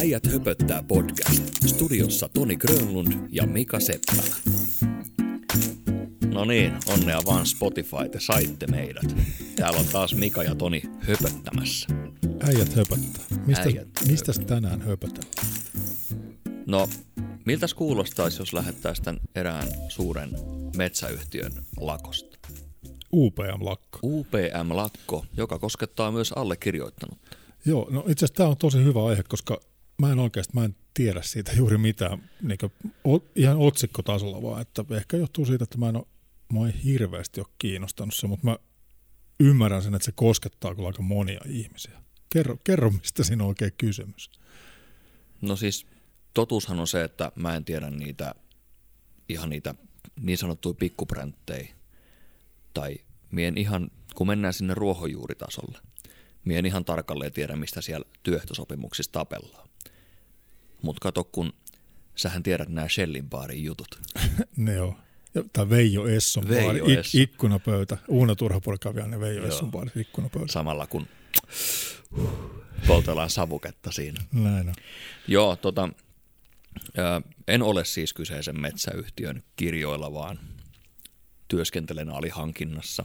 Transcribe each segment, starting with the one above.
Äijät höpöttää podcast. Studiossa Toni Grönlund ja Mika Seppälä. No niin, onnea vaan Spotify, te saitte meidät. Täällä on taas Mika ja Toni höpöttämässä. Äijät höpöttää. Mistä, Äijät mistäs tänään höpötellään? No, miltäs kuulostaisi, jos lähettäisiin tämän erään suuren metsäyhtiön lakosta? UPM-lakko. UPM-lakko, joka koskettaa myös allekirjoittanut. Joo, no itse asiassa tämä on tosi hyvä aihe, koska mä en oikeasti, mä en tiedä siitä juuri mitään, niin o, ihan otsikkotasolla vaan, että ehkä johtuu siitä, että mä en ole, mä en hirveästi ole kiinnostanut se, mutta mä ymmärrän sen, että se koskettaa kyllä aika monia ihmisiä. Kerro, kerro mistä siinä on oikein kysymys. No siis totuushan on se, että mä en tiedä niitä ihan niitä niin sanottuja pikkupränttejä. Tai mien ihan, kun mennään sinne ruohonjuuritasolle, mien ihan tarkalleen tiedä, mistä siellä työehtosopimuksissa tapellaan. Mutta kato, kun sähän tiedät nämä Shellin baarin jutut. ne on. Tai Veijo Esson Veijo baari, Esson. Ik, ikkunapöytä. Uuna Turhapuro kävi aina Veijo Joo. Esson baari, ikkunapöytä. Samalla kun poltellaan savuketta siinä. Näin on. Joo, tota, en ole siis kyseisen metsäyhtiön kirjoilla, vaan työskentelen alihankinnassa.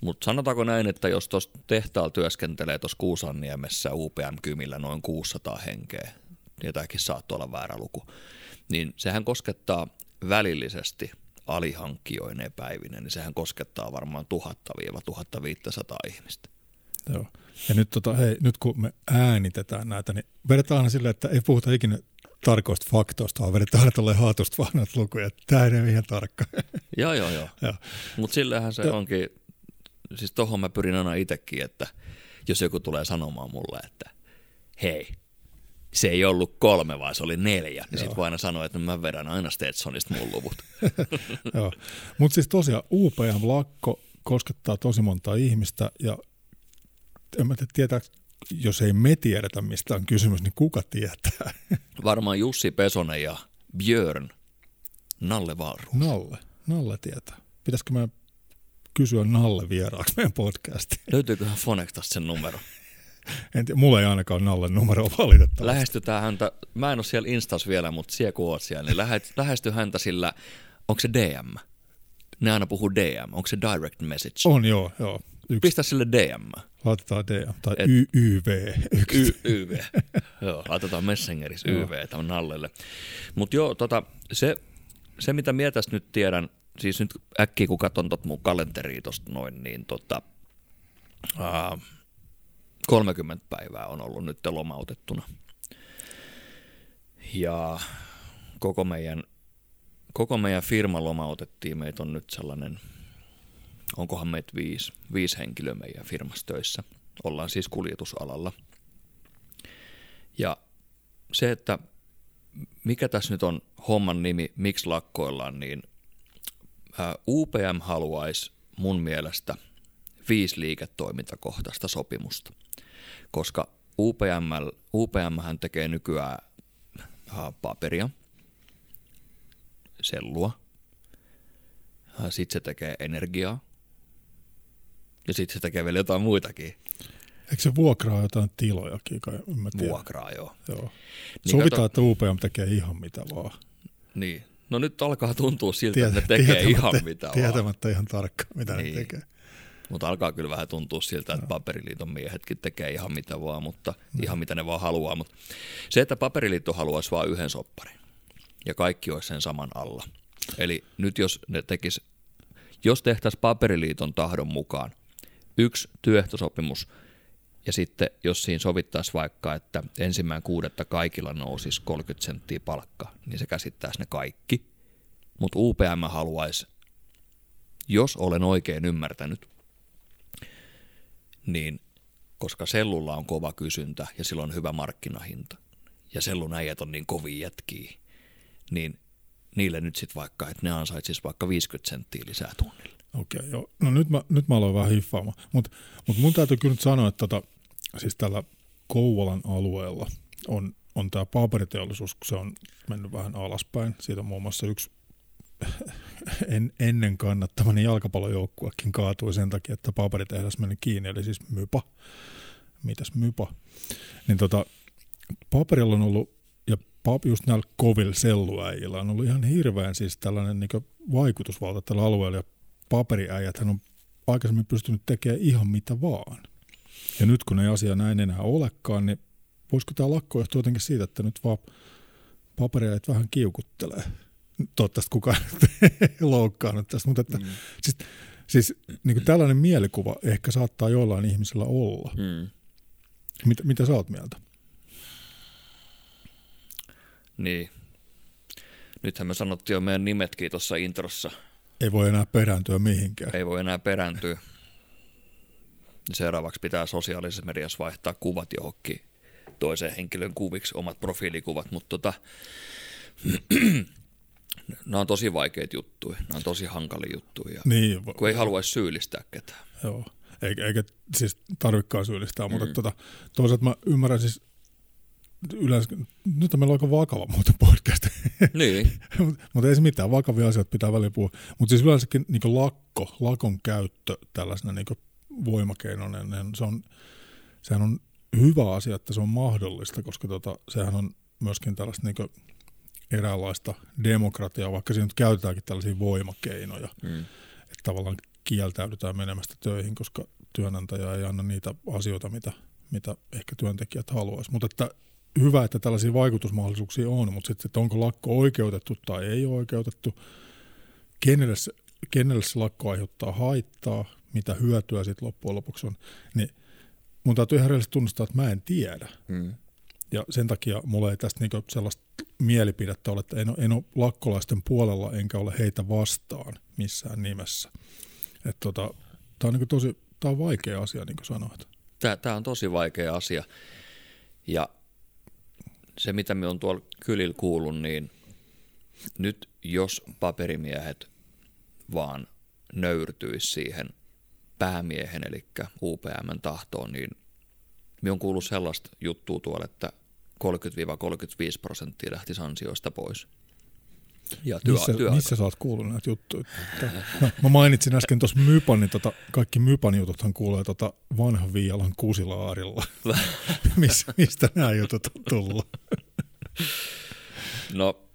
Mutta sanotaanko näin, että jos tuossa tehtaalla työskentelee tuossa Kuusanniemessä UPM-kymillä noin 600 henkeä, ja tämäkin saattoi olla väärä luku, niin sehän koskettaa välillisesti alihankkijoineen päivinä, niin sehän koskettaa varmaan 1000-1500 ihmistä. Joo. Ja nyt, tota, hei, nyt kun me äänitetään näitä, niin vedetään aina silleen, että ei puhuta ikinä tarkoista faktoista, vaan vedetään aina tolleen haatusta vaan näitä lukuja. Tämä ei ole ihan tarkka. Joo, joo, joo. Joo. Mutta sillähän se Joo. onkin, siis tohon mä pyrin aina itsekin, että jos joku tulee sanomaan mulle, että hei, se ei ollut kolme, vaan se oli neljä, niin sit voi aina sanoa, että mä vedän aina Stetsonista mun luvut. Mutta siis tosiaan UPM-lakko koskettaa tosi montaa ihmistä ja en mä tiedä, jos ei me tiedetä, mistä on kysymys, niin kuka tietää? Varmaan Jussi Pesonen ja Björn Nalle Valru. Nalle. Nalle tietää. Pitäisikö mä kysyä Nalle vieraaksi meidän podcastiin? Löytyyköhän Fonectasta sen numero? En tiedä, mulla ei ainakaan Nallen numero valitettavasti. Lähestytään häntä, mä en ole siellä Instas vielä, mutta siellä kun oot siellä, niin lähet, lähesty häntä sillä, onko se DM? Ne aina puhuu DM, onko se direct message? On joo, joo. Yksi. Pistä sille DM. Laitetaan DM tai Et- y- YV. Y- YV. joo, laitetaan Messengerissä YV tämän Nallelle. Mutta joo, tota, se, se mitä minä tästä nyt tiedän, siis nyt äkkiä kun katson tot mun kalenteria tosta noin, niin tota, ää, 30 päivää on ollut nyt lomautettuna. Ja koko meidän, koko meidän firma lomautettiin, meitä on nyt sellainen, onkohan meitä viisi, viisi henkilöä meidän firmassa töissä. Ollaan siis kuljetusalalla. Ja se, että mikä tässä nyt on homman nimi, miksi lakkoillaan, niin UPM haluaisi mun mielestä viisi liiketoimintakohtaista sopimusta, koska UPM, UPM hän tekee nykyään ää, paperia, sellua, sitten se tekee energiaa, ja sitten se tekee vielä jotain muitakin, Eikö se vuokraa jotain tilojakin, kai mä vuokraa joo. Joo. Niin Sovitaan, kato- että UPM tekee ihan mitä vaan. Niin. No nyt alkaa tuntua siltä, Tiet- että ne tekee ihan mitä vaan. Tietämättä ihan tarkkaan, mitä Niin. ne tekee. Mutta alkaa kyllä vähän tuntua siltä, että paperiliiton miehetkin tekee ihan mitä vaan, mutta ihan mitä ne vaan haluaa. Mutta se, että paperiliitto haluaisi vain yhden sopparin ja kaikki olisi sen saman alla. Eli nyt jos ne tekis, jos tehtäisiin paperiliiton tahdon mukaan yksi työehtosopimus ja sitten jos siinä sovittaisi vaikka, että ensimmäinen kuudetta kaikilla nousisi 30 senttiä palkka, niin se käsittäisi ne kaikki. Mutta UPM haluaisi, jos olen oikein ymmärtänyt, niin koska sellulla on kova kysyntä ja sillä on hyvä markkinahinta ja sellun äijät on niin kovia jätkiä, niin niille nyt sitten vaikka, että ne ansaitsis vaikka 50 senttiä lisää tunnille. Okei, joo. No nyt mä, nyt mä aloin vähän hiffaamaan. Mutta mut mun täytyy kyllä nyt sanoa, että tota, siis tällä Kouvolan alueella on, on tämä paperiteollisuus, kun se on mennyt vähän alaspäin. Siitä on muun muassa yksi en, ennen kannattamani jalkapallojoukkuekin kaatui sen takia, että paperitehdas meni kiinni, eli siis Mypa. Mitäs Mypa? Niin tota, paperilla on ollut, ja pap, just näillä kovilla selluäijillä on ollut ihan hirveän siis tällainen niin vaikutusvalta tällä alueella, ja paperiäijät on aikaisemmin pystynyt tekemään ihan mitä vaan. Ja nyt kun ei asia näin enää olekaan, niin voisiko tämä lakko johtua jotenkin siitä, että nyt vaan paperiäijät vähän kiukuttelee. Toivottavasti kukaan ei loukkaannut tästä, mutta että, mm. siis, siis niin kuin tällainen mielikuva ehkä saattaa jollain ihmisellä olla. Mm. Mitä, mitä sä oot mieltä? Niin. Nythän me sanottiin jo meidän nimetkin tuossa introssa. Ei voi enää perääntyä mihinkään. Ei voi enää perääntyä. Seuraavaksi pitää sosiaalisessa mediassa vaihtaa kuvat johonkin toiseen henkilön kuviksi, omat profiilikuvat, mutta tota, nämä on tosi vaikeita juttuja, nämä on tosi hankalia juttuja, niin, kun ei haluaisi syyllistää ketään. Joo, eikä, eikä siis tarvikaan syyllistää, mm. mutta tota, toisaalta mä ymmärrän siis yleensä, nyt on meillä aika vakava muuten podcast. Niin. mutta ei se mitään, vakavia asioita pitää välillä puhua. Mutta siis yleensäkin niin lakko, lakon käyttö tällaisena niin voimakeinona, niin se on, sehän on hyvä asia, että se on mahdollista, koska tota, sehän on myöskin tällaista niin eräänlaista demokratiaa, vaikka siinä nyt käytetäänkin tällaisia voimakeinoja, mm. että tavallaan kieltäydytään menemästä töihin, koska työnantaja ei anna niitä asioita, mitä, mitä ehkä työntekijät haluaisivat. Mutta että hyvä, että tällaisia vaikutusmahdollisuuksia on, mutta sitten, että onko lakko oikeutettu tai ei oikeutettu, kenelle se, kenelle se lakko aiheuttaa haittaa, mitä hyötyä sitten loppujen lopuksi on, niin mun täytyy ihan tunnustaa, että mä en tiedä. Mm. Ja sen takia mulla ei tästä niinku sellaista mielipidettä ole, että en ole, en ole lakkolaisten puolella enkä ole heitä vastaan missään nimessä. tota, tämä on, niinku tosi, tää on vaikea asia, niin kuin sanoit. Tämä on tosi vaikea asia. Ja se, mitä me on tuolla kylillä kuullut, niin nyt jos paperimiehet vaan nöyrtyisi siihen päämiehen, eli UPM tahtoon, niin me on kuullut sellaista juttua tuolla, että 30-35 prosenttia lähti ansioista pois. Ja työ, missä, työ missä sä oot kuullut näitä juttuja? No, mä mainitsin äsken tuossa Mypan, niin tota, kaikki Mypan jututhan kuulee tota vanhan Viialan kusilaarilla. Miss, mistä nämä jutut on tullut? no,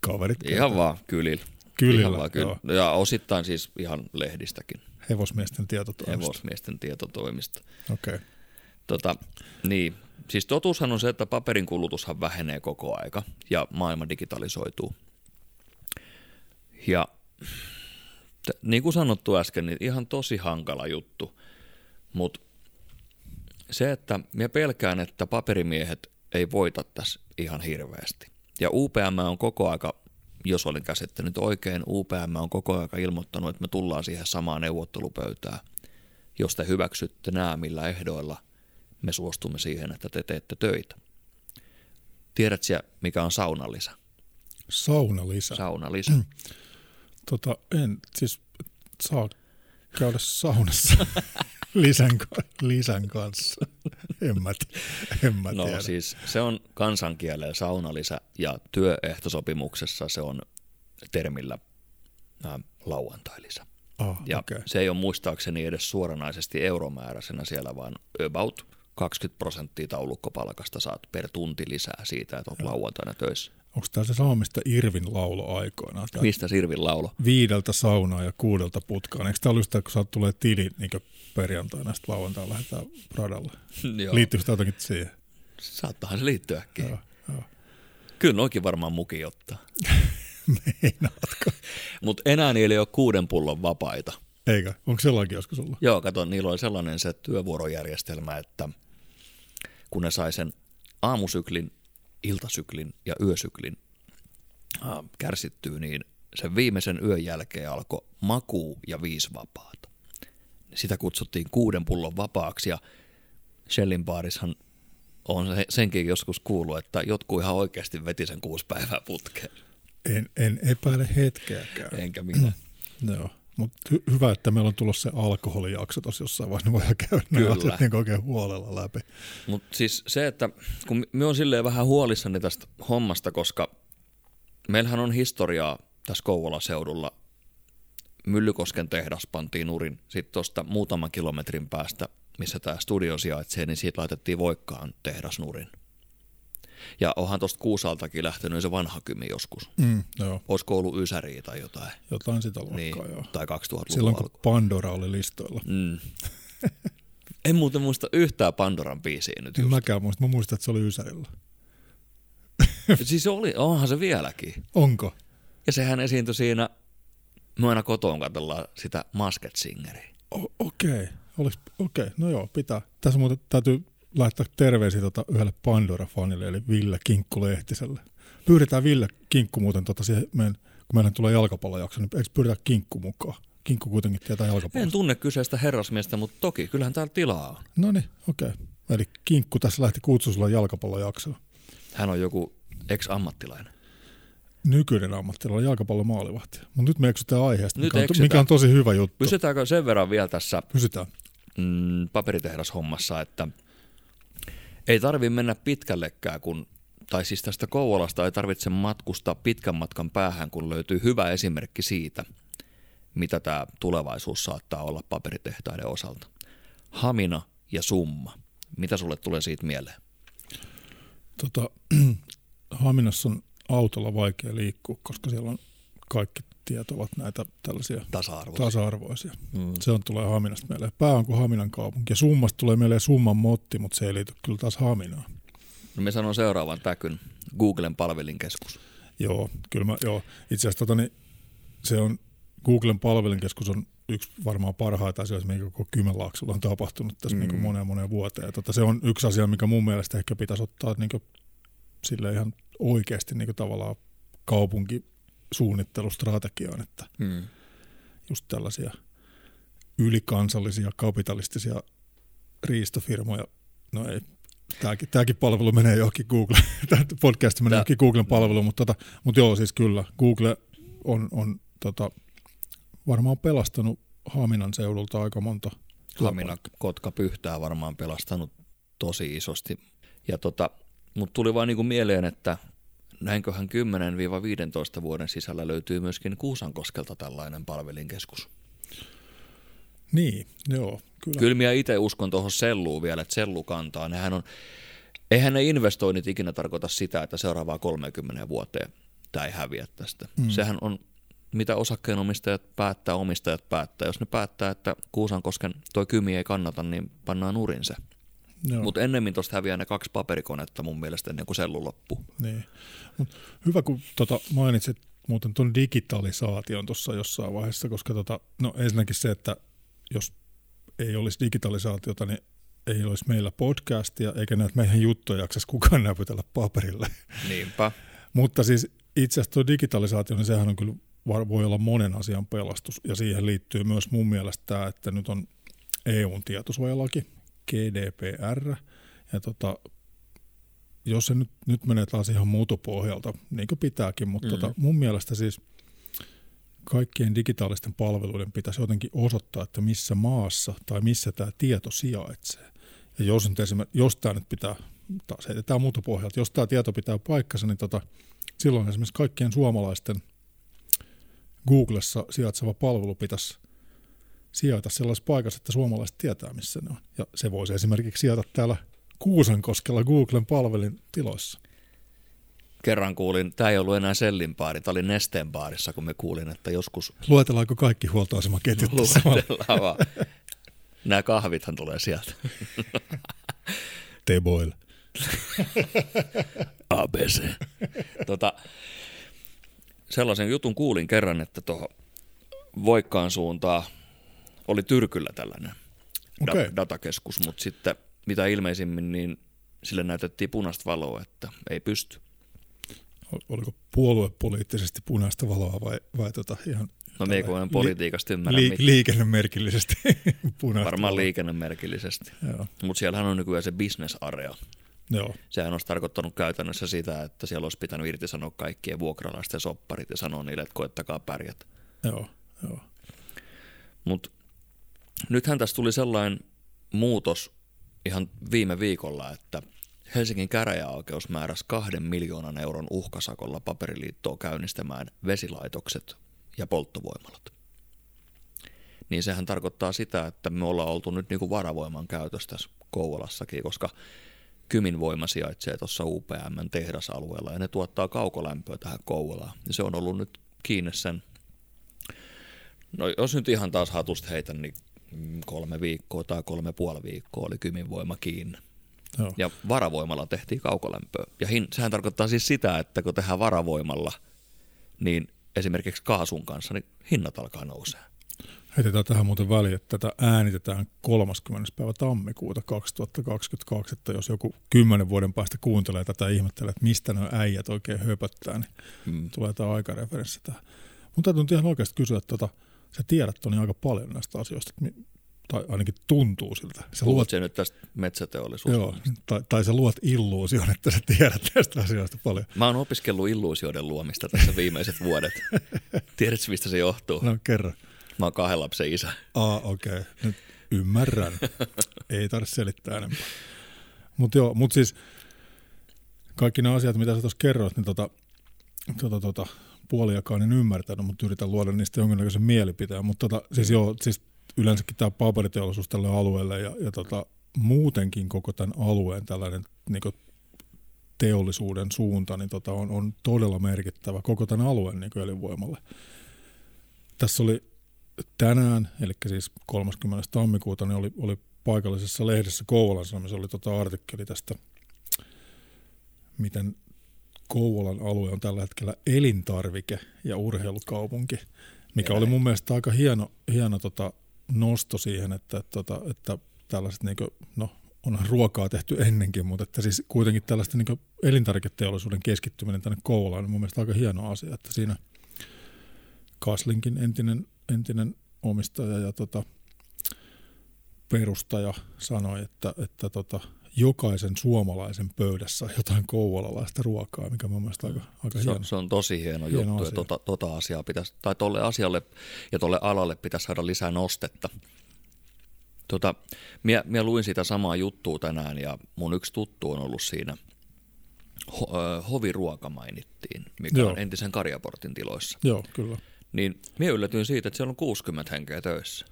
Kaverit ihan kertaa. vaan kylillä. Kylillä, ihan vaan kyl... Ja osittain siis ihan lehdistäkin. Hevosmiesten tietotoimista. Hevosmiesten tietotoimista. Okei. Okay. Tota, niin, siis totuushan on se, että paperin kulutushan vähenee koko aika ja maailma digitalisoituu. Ja niin kuin sanottu äsken, niin ihan tosi hankala juttu, mutta se, että minä pelkään, että paperimiehet ei voita tässä ihan hirveästi. Ja UPM on koko aika, jos olin käsittänyt oikein, UPM on koko aika ilmoittanut, että me tullaan siihen samaan neuvottelupöytään, jos te hyväksytte nämä millä ehdoilla, me suostumme siihen, että te teette töitä. Tiedätkö, mikä on saunalisä? Saunalisä? Saunalisä. tota, en, siis saa käydä saunassa lisän, lisän kanssa. En mä, en mä no tiedä. siis se on kansankielen saunalisä ja työehtosopimuksessa se on termillä ä, lauantailisä. Oh, ja okay. se ei ole muistaakseni edes suoranaisesti euromääräisenä siellä, vaan about 20 prosenttia taulukkopalkasta saat per tunti lisää siitä, että olet lauantaina töissä. Onko tämä se sama, mistä Irvin laulo aikoinaan? Tämä mistä Irvin laulo? Viideltä saunaa ja kuudelta putkaan. Eikö tämä ollut sitä, kun saat tulee tili niin perjantaina, sitten lauantaina lähdetään radalle? Liittyykö sitä jotenkin siihen? Saattahan se liittyäkin. Joo, joo. Kyllä noikin varmaan muki ottaa. Meinaatko? Mutta enää niillä ei ole kuuden pullon vapaita. Eikä? Onko sellainen joskus ollut? Joo, kato, niillä oli sellainen se työvuorojärjestelmä, että – kun ne sai sen aamusyklin, iltasyklin ja yösyklin äh, kärsittyä, niin sen viimeisen yön jälkeen alkoi makuu ja viisi vapaata. Sitä kutsuttiin kuuden pullon vapaaksi ja Shellin baarishan on senkin joskus kuullut, että jotkut ihan oikeasti veti sen kuusi päivää putkeen. En, en epäile hetkeäkään. Enkä minä. Joo. Mutta hy- hyvä, että meillä on tulossa se alkoholijakso tuossa jossain vaiheessa, niin voidaan käydä nämä asiat niin oikein huolella läpi. Mutta siis se, että kun me on silleen vähän huolissani tästä hommasta, koska meillähän on historiaa tässä Kouvolan seudulla. Myllykosken tehdas pantiin nurin. Sitten tuosta muutaman kilometrin päästä, missä tämä studio sijaitsee, niin siitä laitettiin Voikkaan tehdas nurin. Ja onhan tuosta Kuusaltakin lähtenyt se vanha kymi joskus. Mm, joo, Olisiko ollut Ysäriä tai jotain. jotain sitä luokkaa, Niin, joo. tai 2000-luvun Silloin kun. Pandora oli listoilla. Mm. en muuten muista yhtään Pandoran biisiä nyt En just. mäkään muista, mä muistan, että se oli Ysärillä. Siis oli, onhan se vieläkin. Onko? Ja sehän esiintyi siinä, me aina kotoon katsellaan sitä Masked Singeria. O- Okei, okay. okei, no joo, pitää. Tässä muuten täytyy laittaa terveisiä tota yhdelle Pandora-fanille, eli Ville Kinkku-Lehtiselle. Pyydetään Ville Kinkku muuten tota siihen, meidän, kun meillä tulee jalkapallojakso, niin eikö pyydetä Kinkku mukaan? Kinkku kuitenkin tietää En jalkapallosta. tunne kyseistä herrasmiestä, mutta toki kyllähän täällä tilaa on. No niin, okei. Okay. Eli Kinkku tässä lähti kutsusulla jalkapallojaksoon. Hän on joku ex-ammattilainen. Nykyinen ammattilainen jalkapallon maalivahti. Mutta nyt me eksytään aiheesta, Nyt mikä on, eksytään. mikä on tosi hyvä juttu. Pysytäänkö sen verran vielä tässä Pysytään. mm, paperitehdashommassa, että ei tarvi mennä pitkällekään, kun, tai siis tästä Kouvolasta ei tarvitse matkustaa pitkän matkan päähän, kun löytyy hyvä esimerkki siitä, mitä tämä tulevaisuus saattaa olla paperitehtaiden osalta. Hamina ja summa. Mitä sulle tulee siitä mieleen? Tota, Haminassa on autolla vaikea liikkua, koska siellä on kaikki tiet ovat näitä tällaisia Tasa-arvo. tasa-arvoisia. Mm. Se on tulee Haminasta mieleen. Pää on kuin Haminan kaupunki. Ja summasta tulee mieleen summan motti, mutta se ei liity kyllä taas Haminaan. No me sanon seuraavan täkyn. Googlen palvelinkeskus. Joo, kyllä mä, joo. Itse asiassa tota, niin, se on, Googlen palvelinkeskus on yksi varmaan parhaita asioita, mikä koko Kymenlaaksolla on tapahtunut tässä mm. niin moneen moneen vuoteen. Ja tota, se on yksi asia, mikä mun mielestä ehkä pitäisi ottaa niin kuin, sille ihan oikeasti niin kuin, tavallaan kaupunkisuunnittelustrategiaan, että Mm. just tällaisia ylikansallisia kapitalistisia riistofirmoja, no ei, tämäkin, tämäkin palvelu menee johonkin Google, tämä podcast menee Tää- johonkin Googlen palveluun, mutta, tota, mutta joo siis kyllä, Google on, on tota, varmaan pelastanut Haminan seudulta aika monta Hamina, Kotka, Pyhtää varmaan pelastanut tosi isosti. Ja tota, mut tuli vaan niinku mieleen, että näinköhän 10-15 vuoden sisällä löytyy myöskin Kuusankoskelta tällainen palvelinkeskus. Niin, joo, kyllä. Kyllä minä itse uskon tuohon selluun vielä, että sellu kantaa. Nehän on, eihän ne investoinnit ikinä tarkoita sitä, että seuraavaa 30 vuoteen tämä ei häviä tästä. Mm. Sehän on, mitä osakkeenomistajat päättää, omistajat päättää. Jos ne päättää, että Kuusankosken toi kymi ei kannata, niin pannaan nurin se. Joo. Mutta ennemmin tuosta häviää ne kaksi paperikonetta mun mielestä ennen kuin sellu loppuu. Niin. Mut hyvä, kun tota mainitsit muuten tuon digitalisaation tuossa jossain vaiheessa, koska tota, no ensinnäkin se, että jos ei olisi digitalisaatiota, niin ei olisi meillä podcastia, eikä näitä meidän juttuja jaksaisi kukaan näpytellä paperille. Niinpä. Mutta siis itse asiassa tuo digitalisaatio, niin sehän on kyllä voi olla monen asian pelastus. Ja siihen liittyy myös mun mielestä tämä, että nyt on EUn tietosuojalaki, GDPR, ja tota, jos se nyt, nyt menee taas ihan muutopohjalta, niin kuin pitääkin, mutta mm. tota, mun mielestä siis kaikkien digitaalisten palveluiden pitäisi jotenkin osoittaa, että missä maassa tai missä tämä tieto sijaitsee. Ja jos, nyt esimerkiksi, jos tämä nyt pitää, taas heitetään muutopohjalta, jos tämä tieto pitää paikkansa, niin tota, silloin esimerkiksi kaikkien suomalaisten Googlessa sijaitseva palvelu pitäisi sijaita sellaisessa paikassa, että suomalaiset tietää, missä ne on. Ja se voisi esimerkiksi sijata täällä Kuusankoskella Googlen palvelin tiloissa. Kerran kuulin, tämä ei ollut enää Sellin baari, tämä oli Nesteen baarissa, kun me kuulin, että joskus Luetellaanko kaikki huoltoasemaketjut luetellaan vaan. Nämä kahvithan tulee sieltä. Teboil. ABC. tota, sellaisen jutun kuulin kerran, että tuohon Voikkaan suuntaan oli Tyrkyllä tällainen da- Okei. datakeskus, mutta sitten mitä ilmeisimmin, niin sille näytettiin punaista valoa, että ei pysty. Oliko puoluepoliittisesti punaista valoa vai, vai tota ihan No me kun en politiikasta ymmärrä, li, li- liikennemerkillisesti punaista varmaan valoa. liikennemerkillisesti. Mutta siellähän on nykyään se business area. Joo. Sehän olisi tarkoittanut käytännössä sitä, että siellä olisi pitänyt irtisanoa kaikkien vuokralaisten sopparit ja sanoa niille, että koettakaa pärjätä. Joo. Joo. Mutta nythän tässä tuli sellainen muutos ihan viime viikolla, että Helsingin käräjäoikeus määräsi kahden miljoonan euron uhkasakolla paperiliittoa käynnistämään vesilaitokset ja polttovoimalat. Niin sehän tarkoittaa sitä, että me ollaan oltu nyt niinku varavoiman käytössä tässä Kouvolassakin, koska Kymin voima sijaitsee tuossa UPM tehdasalueella ja ne tuottaa kaukolämpöä tähän Kouvolaan. Se on ollut nyt kiinni sen, no jos nyt ihan taas hatusta heitän, niin kolme viikkoa tai kolme puoli viikkoa oli Kymin voima kiinni. Joo. Ja varavoimalla tehtiin kaukolämpöä. Ja hin, sehän tarkoittaa siis sitä, että kun tehdään varavoimalla, niin esimerkiksi kaasun kanssa, niin hinnat alkaa nousea. Heitetään tähän muuten väliin, että tätä äänitetään 30. päivä tammikuuta 2022, että jos joku kymmenen vuoden päästä kuuntelee tätä ja ihmettelee, että mistä nuo äijät oikein höpöttää, niin hmm. tulee tämä aikareferenssi tähän. Mutta täytyy ihan oikeasti kysyä, että tota, sä tiedät on aika paljon näistä asioista, tai ainakin tuntuu siltä. Sä luot se nyt tästä metsäteollisuudesta. Joo, tai, tai sä luot illuusion, että sä tiedät tästä asioista paljon. Mä oon opiskellut illuusioiden luomista tässä viimeiset vuodet. Tiedätkö, mistä se johtuu? No kerro. Mä oon kahden lapsen isä. Aa, okei. Okay. Nyt ymmärrän. Ei tarvitse selittää enempää. Mutta joo, mutta siis kaikki nämä asiat, mitä sä tuossa kerroit, niin tota, tota, tota, puoliakaan en ymmärtänyt, mutta yritän luoda niistä jonkinnäköisen mielipiteen. Mutta tota, siis joo, siis yleensäkin tämä paperiteollisuus tälle alueelle ja, ja tota, muutenkin koko tämän alueen tällainen niin teollisuuden suunta niin tota, on, on todella merkittävä koko tämän alueen niin elinvoimalle. Tässä oli tänään, eli siis 30. tammikuuta, niin oli, oli paikallisessa lehdessä Kouvolan Sanomissa oli tota artikkeli tästä, miten Kouvolan alue on tällä hetkellä elintarvike- ja urheilukaupunki, mikä oli mun mielestä aika hieno, hieno tota nosto siihen, että, että, että, että tällaiset, niin kuin, no onhan ruokaa tehty ennenkin, mutta että siis kuitenkin tällaista niin elintarviketeollisuuden keskittyminen tänne Kouvolaan on mun mielestä aika hieno asia, että siinä Kaslinkin entinen, entinen omistaja ja tota, perustaja sanoi, että, että tota, jokaisen suomalaisen pöydässä jotain kouvolalaista ruokaa, mikä mun mielestä aika, aika se, hieno. Se on tosi hieno, hieno juttu, asia. ja tota, tota asiaa pitäisi, tai tolle asialle ja tolle alalle pitäisi saada lisää nostetta. Tota, minä, minä luin sitä samaa juttua tänään, ja mun yksi tuttu on ollut siinä, Ho, hoviruoka mainittiin, mikä Joo. on entisen Karjaportin tiloissa. Joo, kyllä. Niin minä yllätyin siitä, että siellä on 60 henkeä töissä.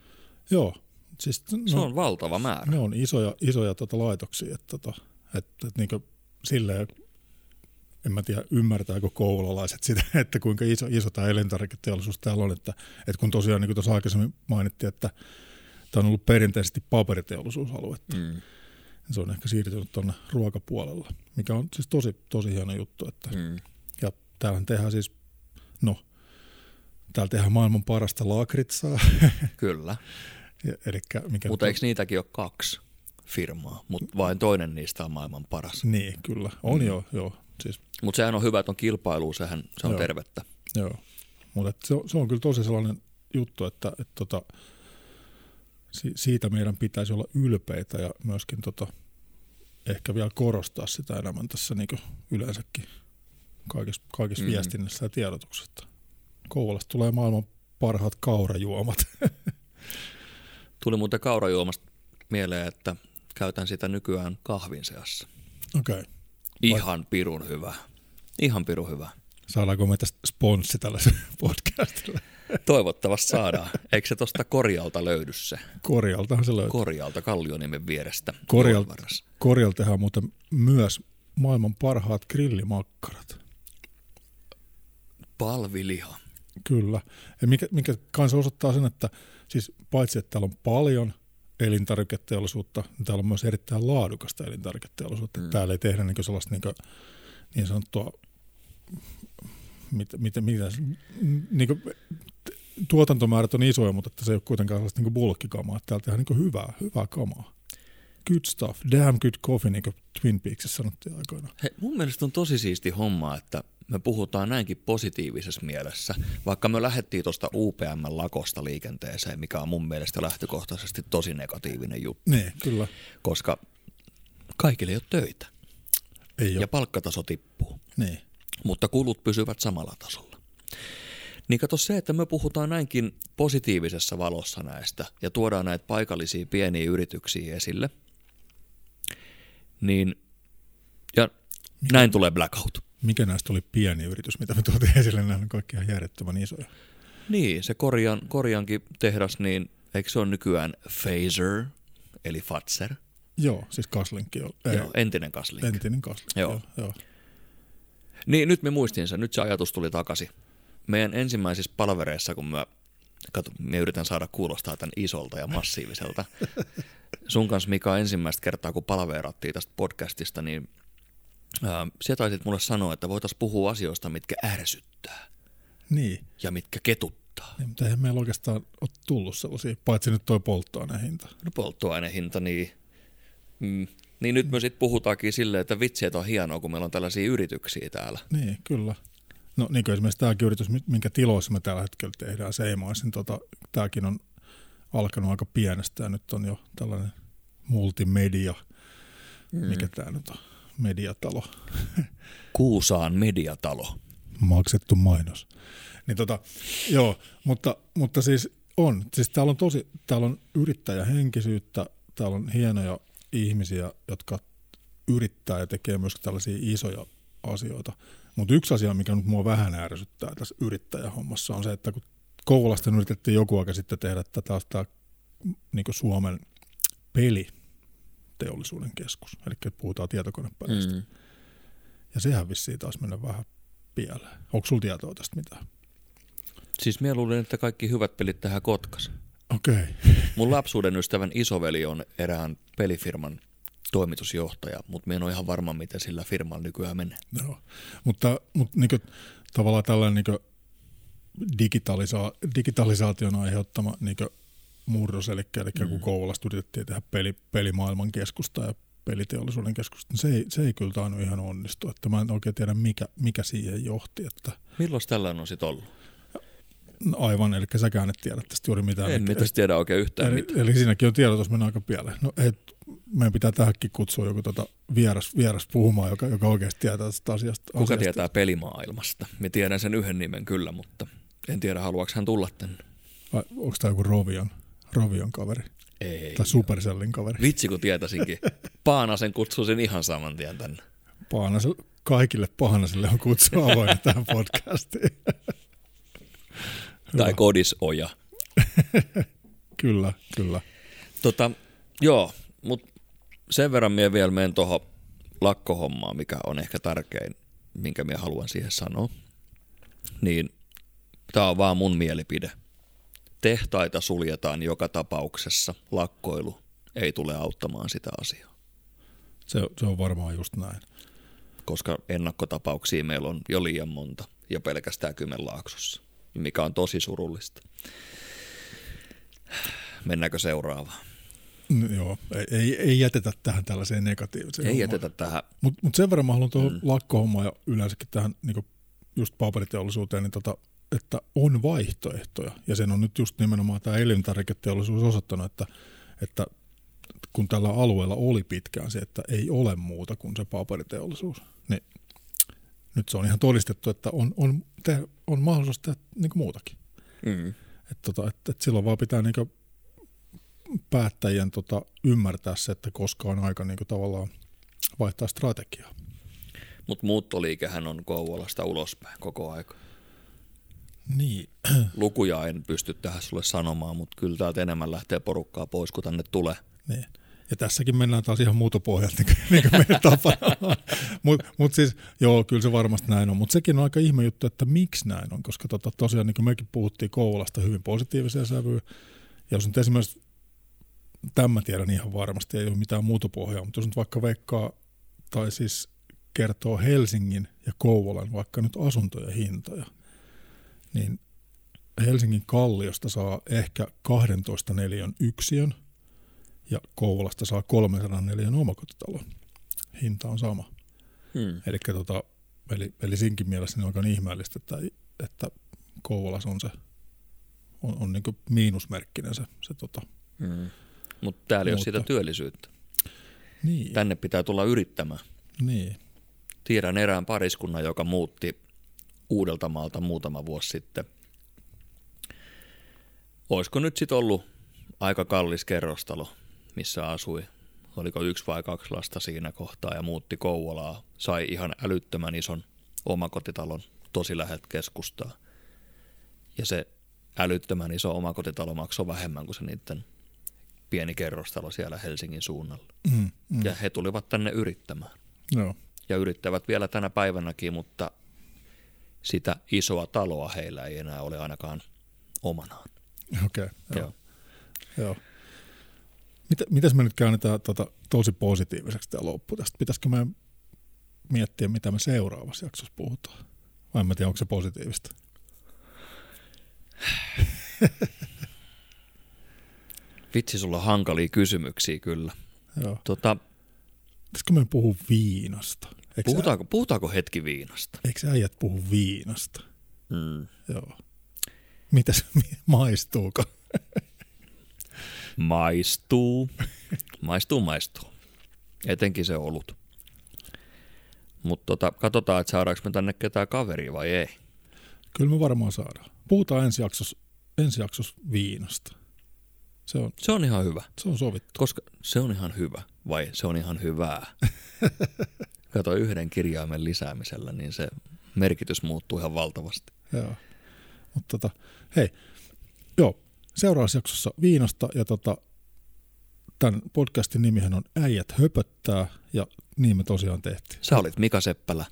Joo, Siis, no, se on valtava määrä. Ne on isoja, isoja tota laitoksia, että, tota, että, että niin silleen, en mä tiedä ymmärtääkö kouvolalaiset sitä, että kuinka iso, iso tämä elintarviketeollisuus täällä on, että, että kun tosiaan niin kuin tuossa aikaisemmin mainittiin, että tämä on ollut perinteisesti paperiteollisuusaluetta, mm. se on ehkä siirtynyt tuonne ruokapuolella, mikä on siis tosi, tosi hieno juttu. Että, mm. Ja täällähän tehdään siis, no, täällä tehdään maailman parasta lakritsaa. Kyllä. Elikkä mikä mutta eikö niitäkin ole kaksi firmaa, mutta vain toinen niistä on maailman paras. Niin, kyllä. On mm. joo, joo. Siis. Mutta sehän on hyvä, että on kilpailu, sehän se on joo. tervettä. Joo, mutta se, se on kyllä tosi sellainen juttu, että, että tota, siitä meidän pitäisi olla ylpeitä ja myöskin tota, ehkä vielä korostaa sitä enemmän tässä niin yleensäkin kaikissa, kaikissa mm. viestinnässä ja tiedotuksessa. Kouvolasta tulee maailman parhaat kaurajuomat. Tuli muuten kaurajuomasta mieleen, että käytän sitä nykyään kahvin seassa. Okei. Okay. Ihan pirun hyvä. Ihan pirun hyvä. Saadaanko me tästä sponssi tällaisen podcastille? Toivottavasti saadaan. Eikö se tuosta Korjalta löydy se? Korjaltahan se löytyy. Korjalta, Kallioniemen vierestä. Korjalta, Korjaltahan muuten myös maailman parhaat grillimakkarat. Palviliha. Kyllä. Ja mikä, mikä kanssa osoittaa sen, että siis paitsi että täällä on paljon elintarviketeollisuutta, niin täällä on myös erittäin laadukasta elintarviketeollisuutta. Mm. Täällä ei tehdä niin sellaista niin, kuin, niin sanottua, mitä, mitä, mitä niin kuin, tuotantomäärät on isoja, mutta että se ei ole kuitenkaan sellaista niin bulkkikamaa. Täällä tehdään niin hyvää, hyvää kamaa. Good stuff, damn good coffee, niin kuin Twin Peaksissa sanottiin aikoina. He, mun mielestä on tosi siisti homma, että me puhutaan näinkin positiivisessa mielessä, vaikka me lähdettiin tuosta UPM-lakosta liikenteeseen, mikä on mun mielestä lähtökohtaisesti tosi negatiivinen juttu. Niin, kyllä. Koska kaikille ei ole töitä. Ei ole. Ja palkkataso tippuu. Niin. Mutta kulut pysyvät samalla tasolla. Niin kato se, että me puhutaan näinkin positiivisessa valossa näistä ja tuodaan näitä paikallisia pieniä yrityksiä esille, niin ja näin tulee blackout. Mikä näistä oli pieni yritys, mitä me tuotiin esille, nämä on kaikki ihan järjettömän isoja. Niin, se Korjan, Korjankin tehdas, niin eikö se ole nykyään Phaser, eli Fatser? Joo, siis Kaslinkki. Joo, ei, Joo, entinen Kaslink. entinen Kaslinkki. Joo. Joo. joo. Niin, nyt me muistin sen. Nyt se ajatus tuli takaisin. Meidän ensimmäisissä palvereissa, kun mä, kato, mä yritän saada kuulostaa tämän isolta ja massiiviselta. Sun kanssa Mika ensimmäistä kertaa, kun palveerattiin tästä podcastista, niin ää, sä taisit mulle sanoa, että voitaisiin puhua asioista, mitkä ärsyttää Niin. ja mitkä ketuttaa. niin. Mutta eihän meillä oikeastaan ole tullut sellaisia, paitsi nyt toi polttoaineen hinta. No polttoainehinta, niin, mm, niin nyt me sitten puhutaankin silleen, että vitsi, että on hienoa, kun meillä on tällaisia yrityksiä täällä. Niin, kyllä. No niin kuin esimerkiksi tämäkin yritys, minkä tiloissa me tällä hetkellä tehdään Seimais, niin tota, tämäkin on alkanut aika pienestä ja nyt on jo tällainen multimedia, mm. mikä tämä nyt on, mediatalo, Kuusaan mediatalo. maksettu mainos. Niin tota, joo, mutta, mutta siis on, siis täällä on tosi, täällä on yrittäjähenkisyyttä, täällä on hienoja ihmisiä, jotka yrittää ja tekee myös tällaisia isoja asioita. Mutta yksi asia, mikä nyt mua vähän ärsyttää tässä yrittäjähommassa on se, että kun Kouvolasta yritettiin joku aika sitten tehdä tätä tämä niin Suomen peliteollisuuden keskus, eli puhutaan tietokonepeleistä. Mm. Ja sehän vissiin taas mennä vähän pieleen. Onko sulla tietoa tästä mitään? Siis mä luulen, että kaikki hyvät pelit tähän Kotkas. Okei. Okay. Mun lapsuuden ystävän isoveli on erään pelifirman toimitusjohtaja, mutta mä en ole ihan varma, miten sillä firmalla nykyään menee. Joo. Mutta, mutta niin kuin, tavallaan tällainen niin digitalisa- digitalisaation aiheuttama niin murros, eli, eli mm. kun Kouvolasta yritettiin tehdä peli, pelimaailman keskusta ja peliteollisuuden keskusta, niin se ei, se ei kyllä tainnut ihan onnistu. Että mä en oikein tiedä, mikä, mikä siihen johti. Että, Milloin tällainen on sitten ollut? no aivan, eli säkään et tiedä tästä juuri mitään. En tästä tiedä oikein yhtään Eli, mitään. eli siinäkin on tiedotus mennyt aika pieleen. No ei, meidän pitää tähänkin kutsua joku tota vieras, vieras puhumaan, joka, joka oikeasti tietää tästä asiasta. Kuka asiasta. tietää pelimaailmasta? Mä tiedän sen yhden nimen kyllä, mutta en tiedä, haluaako hän tulla tänne. Vai onko tämä joku Rovion, Rovion kaveri? Ei. Tai Supercellin kaveri? Vitsi kun tietäisinkin. Paanasen kutsuisin ihan saman tien tänne. Paanaselle, kaikille Paanaselle on kutsu avoinna tähän podcastiin. Tai Kodisoja. Kyllä, kyllä. Tota, joo, mutta sen verran minä vielä menen tuohon lakkohommaan, mikä on ehkä tärkein, minkä minä haluan siihen sanoa. Niin tämä on vaan mun mielipide. Tehtaita suljetaan joka tapauksessa. Lakkoilu ei tule auttamaan sitä asiaa. Se, se on varmaan just näin. koska ennakkotapauksia meillä on jo liian monta ja pelkästään Kymenlaaksossa, mikä on tosi surullista. Mennäänkö seuraavaan? N- Joo, ei, ei, ei jätetä tähän tällaiseen negatiiviseen. Ei jätetä tähän. Mutta mut sen verran mä haluan tuohon mm. lakkohommaan ja yleensäkin tähän niin just paperiteollisuuteen, niin tota, että on vaihtoehtoja. Ja sen on nyt just nimenomaan tämä elintarviketeollisuus osoittanut, että, että kun tällä alueella oli pitkään se, että ei ole muuta kuin se paperiteollisuus, niin nyt se on ihan todistettu, että on, on, te, on mahdollisuus tehdä niin muutakin. Mm. Et tota, et, et silloin vaan pitää niinku päättäjien tota, ymmärtää se, että koska on aika niinku tavallaan vaihtaa strategiaa. Mutta muuttoliikehän on Kouvolasta ulospäin koko aika. Niin. Lukuja en pysty tähän sulle sanomaan, mutta kyllä täältä enemmän lähtee porukkaa pois, kun tänne tulee. niin. Ja tässäkin mennään taas ihan muutopohjalta, niin kuin, niin kuin meidän tapana. Mutta mut siis, joo, kyllä se varmasti näin on. Mutta sekin on aika ihme juttu, että miksi näin on, koska tota, tosiaan niin kuin mekin puhuttiin Kouvolasta hyvin positiiviseen sävyyn. Ja jos nyt esimerkiksi, tämä tiedän ihan varmasti, ei ole mitään muutopohjaa, mutta jos nyt vaikka veikkaa, tai siis kertoo Helsingin ja Kouvolan vaikka nyt asuntoja hintoja, niin Helsingin Kalliosta saa ehkä 12 neliön yksiön ja Kouvolasta saa 300 neliön omakotitalon. Hinta on sama. Hmm. Eli, tota, eli, eli siinkin mielessä niin on aika ihmeellistä, että, että Kouvolassa on se on, on niin miinusmerkkinen se, se tota. Hmm. Mutta täällä ei ole sitä työllisyyttä. Niin, Tänne pitää tulla yrittämään. niin. Tiedän erään pariskunnan, joka muutti Uudeltamaalta muutama vuosi sitten. Olisiko nyt sitten ollut aika kallis kerrostalo, missä asui? Oliko yksi vai kaksi lasta siinä kohtaa ja muutti Kouvolaa. Sai ihan älyttömän ison omakotitalon tosi läheltä keskustaa. Ja se älyttömän iso omakotitalo maksoi vähemmän kuin se niiden pieni kerrostalo siellä Helsingin suunnalla. Mm, mm. Ja he tulivat tänne yrittämään. Joo. Ja yrittävät vielä tänä päivänäkin, mutta sitä isoa taloa heillä ei enää ole ainakaan omanaan. Okei. Okay, joo. Joo. joo. Mitä, mitäs me nyt käännetään tota, tosi positiiviseksi tämä loppu tästä? Pitäisikö me miettiä, mitä me seuraavassa jaksossa puhutaan? Vai en mä tiedä, onko se positiivista? Vitsi, sulla on hankalia kysymyksiä kyllä. Joo. Tota, Pitäisikö me puhua viinasta? Eikö, puhutaanko, puhutaanko hetki viinasta? Eikö äijät puhu viinasta? Mm. Joo. Mitäs maistuuko? Maistuu. Maistuu, maistuu. Etenkin se olut. Mutta tota, katsotaan, että saadaanko me tänne ketään kaveria vai ei. Kyllä me varmaan saadaan. Puhutaan ensi jaksossa, ensi jaksossa viinasta. Se on, Se on ihan hyvä. se on sovittu. Koska se on ihan hyvä, vai se on ihan hyvää. Kato yhden kirjaimen lisäämisellä, niin se merkitys muuttuu ihan valtavasti. Joo. Mutta tota, hei, joo, seuraavassa jaksossa viinasta ja tota, tämän podcastin nimihän on Äijät höpöttää ja niin me tosiaan tehtiin. Sä olit Mika Seppälä.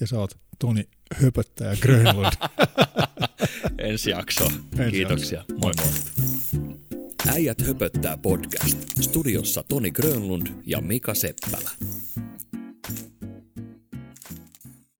Ja sä oot Toni Höpöttäjä Grönlund. Ensi jakso. Ensi Kiitoksia. Moi moi. Äijät höpöttää podcast. Studiossa Toni Grönlund ja Mika Seppälä.